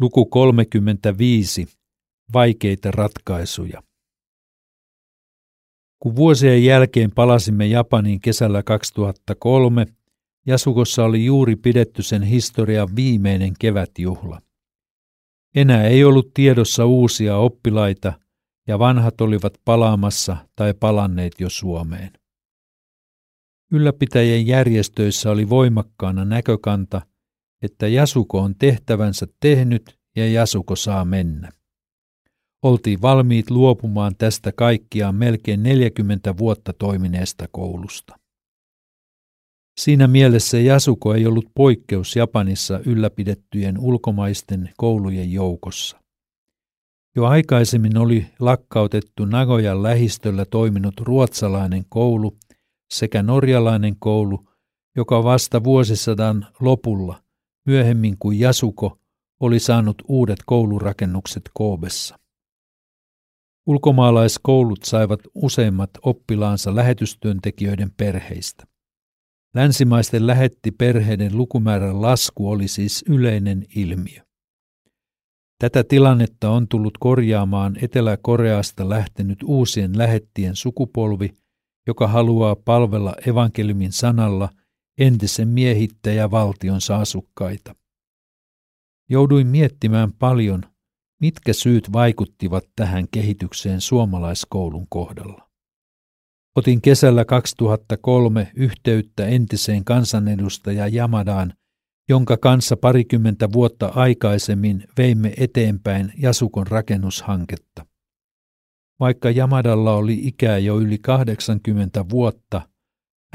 Luku 35. Vaikeita ratkaisuja. Kun vuosien jälkeen palasimme Japaniin kesällä 2003, Jasukossa oli juuri pidetty sen historian viimeinen kevätjuhla. Enää ei ollut tiedossa uusia oppilaita ja vanhat olivat palaamassa tai palanneet jo Suomeen. Ylläpitäjien järjestöissä oli voimakkaana näkökanta – että Jasuko on tehtävänsä tehnyt ja Jasuko saa mennä. Oltiin valmiit luopumaan tästä kaikkiaan melkein 40 vuotta toimineesta koulusta. Siinä mielessä Jasuko ei ollut poikkeus Japanissa ylläpidettyjen ulkomaisten koulujen joukossa. Jo aikaisemmin oli lakkautettu Nagojan lähistöllä toiminut ruotsalainen koulu sekä norjalainen koulu, joka vasta vuosisadan lopulla myöhemmin kuin Jasuko oli saanut uudet koulurakennukset Koobessa. Ulkomaalaiskoulut saivat useimmat oppilaansa lähetystyöntekijöiden perheistä. Länsimaisten lähetti perheiden lukumäärän lasku oli siis yleinen ilmiö. Tätä tilannetta on tullut korjaamaan Etelä-Koreasta lähtenyt uusien lähettien sukupolvi, joka haluaa palvella evankeliumin sanalla – entisen miehittäjävaltionsa asukkaita. Jouduin miettimään paljon, mitkä syyt vaikuttivat tähän kehitykseen suomalaiskoulun kohdalla. Otin kesällä 2003 yhteyttä entiseen kansanedustaja Jamadaan, jonka kanssa parikymmentä vuotta aikaisemmin veimme eteenpäin Jasukon rakennushanketta. Vaikka Jamadalla oli ikää jo yli 80 vuotta –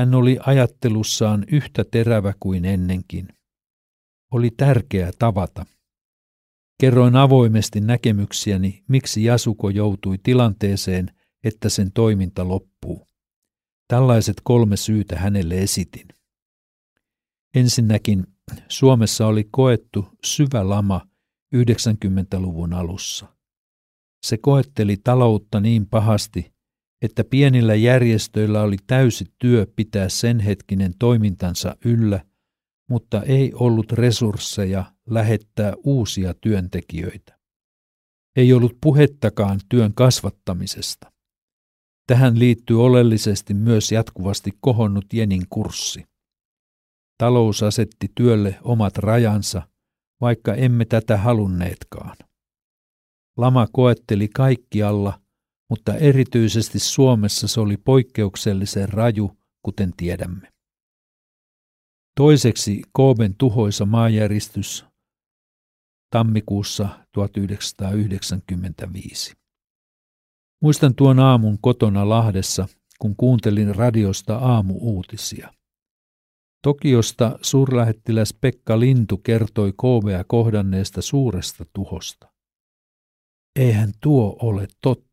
hän oli ajattelussaan yhtä terävä kuin ennenkin. Oli tärkeää tavata. Kerroin avoimesti näkemyksiäni, miksi Jasuko joutui tilanteeseen, että sen toiminta loppuu. Tällaiset kolme syytä hänelle esitin. Ensinnäkin Suomessa oli koettu syvä lama 90-luvun alussa. Se koetteli taloutta niin pahasti, että pienillä järjestöillä oli täysi työ pitää sen hetkinen toimintansa yllä, mutta ei ollut resursseja lähettää uusia työntekijöitä. Ei ollut puhettakaan työn kasvattamisesta. Tähän liittyy oleellisesti myös jatkuvasti kohonnut Jenin kurssi. Talous asetti työlle omat rajansa, vaikka emme tätä halunneetkaan. Lama koetteli kaikkialla mutta erityisesti Suomessa se oli poikkeuksellisen raju, kuten tiedämme. Toiseksi Kooben tuhoisa maanjäristys tammikuussa 1995. Muistan tuon aamun kotona Lahdessa, kun kuuntelin radiosta aamuuutisia. Tokiosta suurlähettiläs Pekka Lintu kertoi Koobea kohdanneesta suuresta tuhosta. Eihän tuo ole totta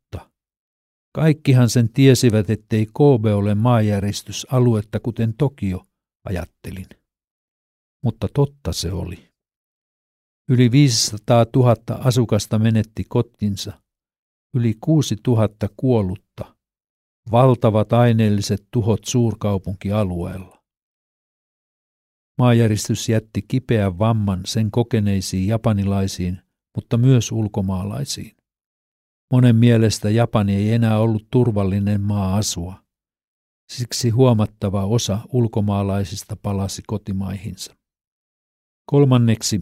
Kaikkihan sen tiesivät, ettei Kobe ole maajäristysaluetta kuten Tokio, ajattelin. Mutta totta se oli. Yli 500 000 asukasta menetti kotinsa, yli 6 000 kuollutta, valtavat aineelliset tuhot suurkaupunkialueella. Maajäristys jätti kipeän vamman sen kokeneisiin japanilaisiin, mutta myös ulkomaalaisiin. Monen mielestä Japani ei enää ollut turvallinen maa asua. Siksi huomattava osa ulkomaalaisista palasi kotimaihinsa. Kolmanneksi,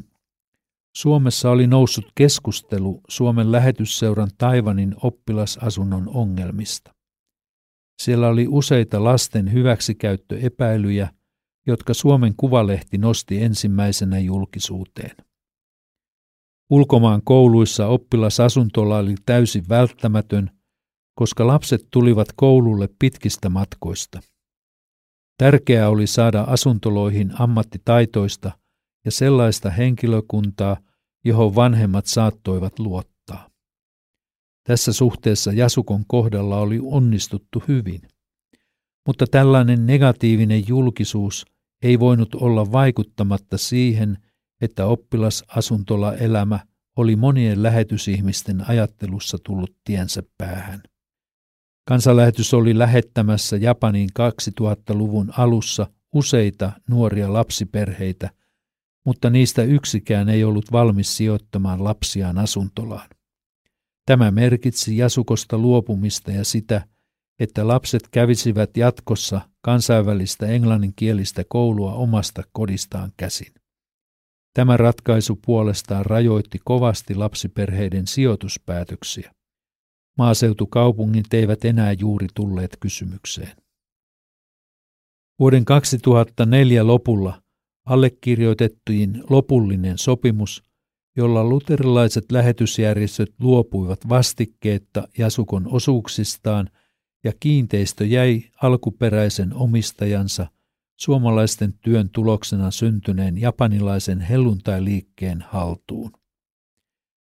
Suomessa oli noussut keskustelu Suomen lähetysseuran Taivanin oppilasasunnon ongelmista. Siellä oli useita lasten hyväksikäyttöepäilyjä, jotka Suomen Kuvalehti nosti ensimmäisenä julkisuuteen. Ulkomaan kouluissa oppilasasuntola oli täysin välttämätön, koska lapset tulivat koululle pitkistä matkoista. Tärkeää oli saada asuntoloihin ammattitaitoista ja sellaista henkilökuntaa, johon vanhemmat saattoivat luottaa. Tässä suhteessa Jasukon kohdalla oli onnistuttu hyvin. Mutta tällainen negatiivinen julkisuus ei voinut olla vaikuttamatta siihen, että oppilasasuntola elämä oli monien lähetysihmisten ajattelussa tullut tiensä päähän. Kansanlähetys oli lähettämässä Japanin 2000-luvun alussa useita nuoria lapsiperheitä, mutta niistä yksikään ei ollut valmis sijoittamaan lapsiaan asuntolaan. Tämä merkitsi Jasukosta luopumista ja sitä, että lapset kävisivät jatkossa kansainvälistä englanninkielistä koulua omasta kodistaan käsin. Tämä ratkaisu puolestaan rajoitti kovasti lapsiperheiden sijoituspäätöksiä. Maaseutukaupungit eivät enää juuri tulleet kysymykseen. Vuoden 2004 lopulla allekirjoitettiin lopullinen sopimus, jolla luterilaiset lähetysjärjestöt luopuivat vastikkeetta Jasukon osuuksistaan ja kiinteistö jäi alkuperäisen omistajansa suomalaisten työn tuloksena syntyneen japanilaisen helluntai-liikkeen haltuun.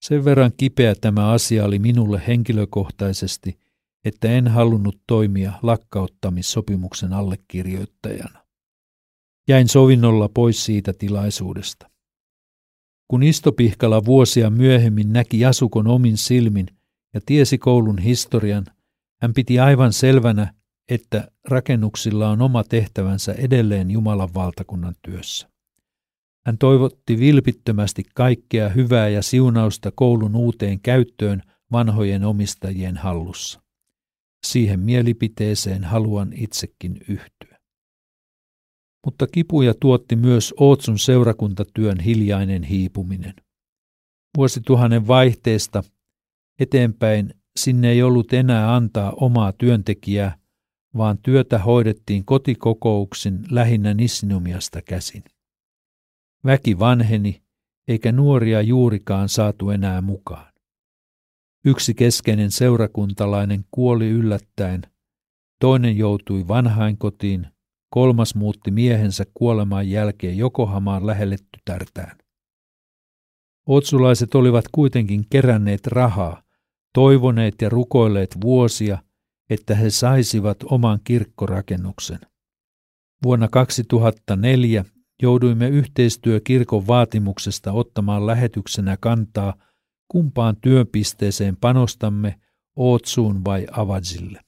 Sen verran kipeä tämä asia oli minulle henkilökohtaisesti, että en halunnut toimia lakkauttamissopimuksen allekirjoittajana. Jäin sovinnolla pois siitä tilaisuudesta. Kun Istopihkala vuosia myöhemmin näki Jasukon omin silmin ja tiesi koulun historian, hän piti aivan selvänä, että rakennuksilla on oma tehtävänsä edelleen Jumalan valtakunnan työssä. Hän toivotti vilpittömästi kaikkea hyvää ja siunausta koulun uuteen käyttöön vanhojen omistajien hallussa. Siihen mielipiteeseen haluan itsekin yhtyä. Mutta kipuja tuotti myös Ootsun seurakuntatyön hiljainen hiipuminen. Vuosituhannen vaihteesta eteenpäin sinne ei ollut enää antaa omaa työntekijää, vaan työtä hoidettiin kotikokouksin lähinnä Nissinumiasta käsin. Väki vanheni, eikä nuoria juurikaan saatu enää mukaan. Yksi keskeinen seurakuntalainen kuoli yllättäen, toinen joutui vanhainkotiin, kolmas muutti miehensä kuolemaan jälkeen Jokohamaan lähelle tytärtään. Otsulaiset olivat kuitenkin keränneet rahaa, toivoneet ja rukoilleet vuosia, että he saisivat oman kirkkorakennuksen. Vuonna 2004 jouduimme yhteistyökirkon vaatimuksesta ottamaan lähetyksenä kantaa, kumpaan työpisteeseen panostamme, Ootsuun vai Avadzille.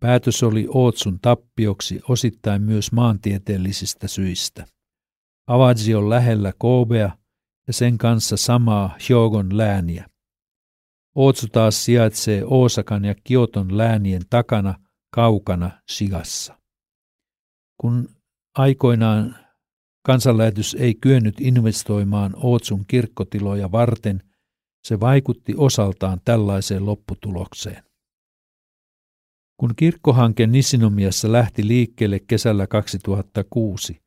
Päätös oli Ootsun tappioksi osittain myös maantieteellisistä syistä. Avadzi on lähellä Koobea ja sen kanssa samaa Hyogon lääniä. Ootsu taas sijaitsee Oosakan ja Kioton läänien takana kaukana Sigassa. Kun aikoinaan kansanlähetys ei kyennyt investoimaan Ootsun kirkkotiloja varten, se vaikutti osaltaan tällaiseen lopputulokseen. Kun kirkkohanke Nisinomiassa lähti liikkeelle kesällä 2006,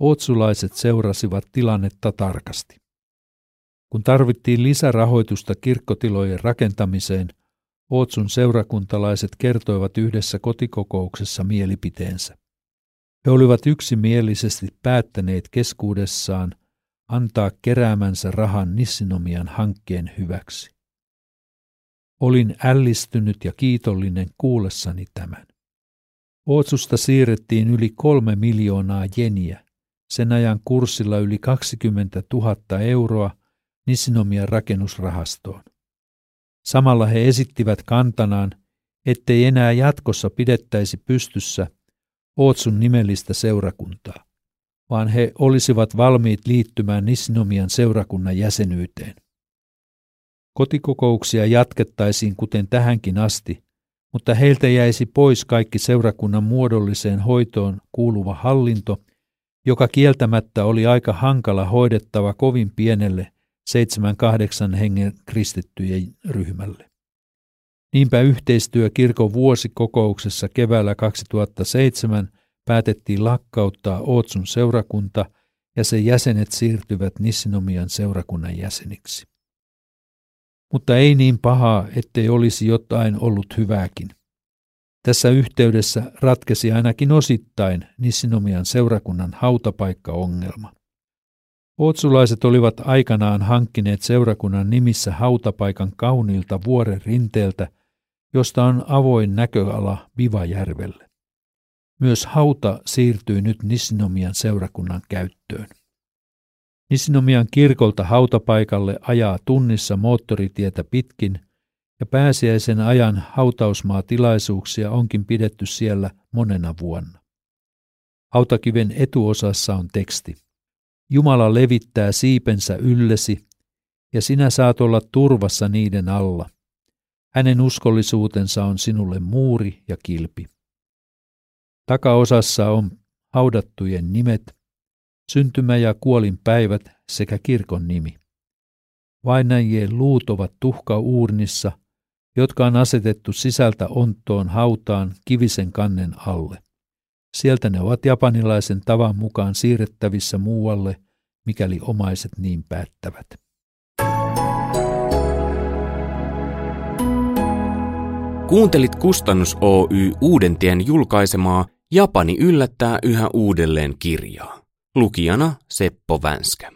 ootsulaiset seurasivat tilannetta tarkasti. Kun tarvittiin lisärahoitusta kirkkotilojen rakentamiseen, Ootsun seurakuntalaiset kertoivat yhdessä kotikokouksessa mielipiteensä. He olivat yksimielisesti päättäneet keskuudessaan antaa keräämänsä rahan Nissinomian hankkeen hyväksi. Olin ällistynyt ja kiitollinen kuullessani tämän. Ootsusta siirrettiin yli kolme miljoonaa jeniä, sen ajan kurssilla yli 20 000 euroa Nissinomian rakennusrahastoon. Samalla he esittivät kantanaan, ettei enää jatkossa pidettäisi pystyssä Ootsun nimellistä seurakuntaa, vaan he olisivat valmiit liittymään Nissinomian seurakunnan jäsenyyteen. Kotikokouksia jatkettaisiin kuten tähänkin asti, mutta heiltä jäisi pois kaikki seurakunnan muodolliseen hoitoon kuuluva hallinto, joka kieltämättä oli aika hankala hoidettava kovin pienelle seitsemän kahdeksan hengen kristittyjen ryhmälle. Niinpä yhteistyö kirkon vuosikokouksessa keväällä 2007 päätettiin lakkauttaa Ootsun seurakunta ja sen jäsenet siirtyvät Nissinomian seurakunnan jäseniksi mutta ei niin pahaa, ettei olisi jotain ollut hyvääkin. Tässä yhteydessä ratkesi ainakin osittain Nissinomian seurakunnan hautapaikkaongelma. Ootsulaiset olivat aikanaan hankkineet seurakunnan nimissä hautapaikan kauniilta vuoren rinteeltä, josta on avoin näköala Vivajärvelle. Myös hauta siirtyi nyt Nissinomian seurakunnan käyttöön. Nisinomian kirkolta hautapaikalle ajaa tunnissa moottoritietä pitkin ja pääsiäisen ajan hautausmaatilaisuuksia onkin pidetty siellä monena vuonna. Hautakiven etuosassa on teksti. Jumala levittää siipensä yllesi, ja sinä saat olla turvassa niiden alla. Hänen uskollisuutensa on sinulle muuri ja kilpi. Takaosassa on haudattujen nimet, syntymä- ja kuolinpäivät sekä kirkon nimi. Vainajien luut ovat tuhka uurnissa, jotka on asetettu sisältä onttoon hautaan kivisen kannen alle. Sieltä ne ovat japanilaisen tavan mukaan siirrettävissä muualle, mikäli omaiset niin päättävät. Kuuntelit Kustannus Oy Uudentien julkaisemaa Japani yllättää yhä uudelleen kirjaa. Lukijana Seppo Vänskä.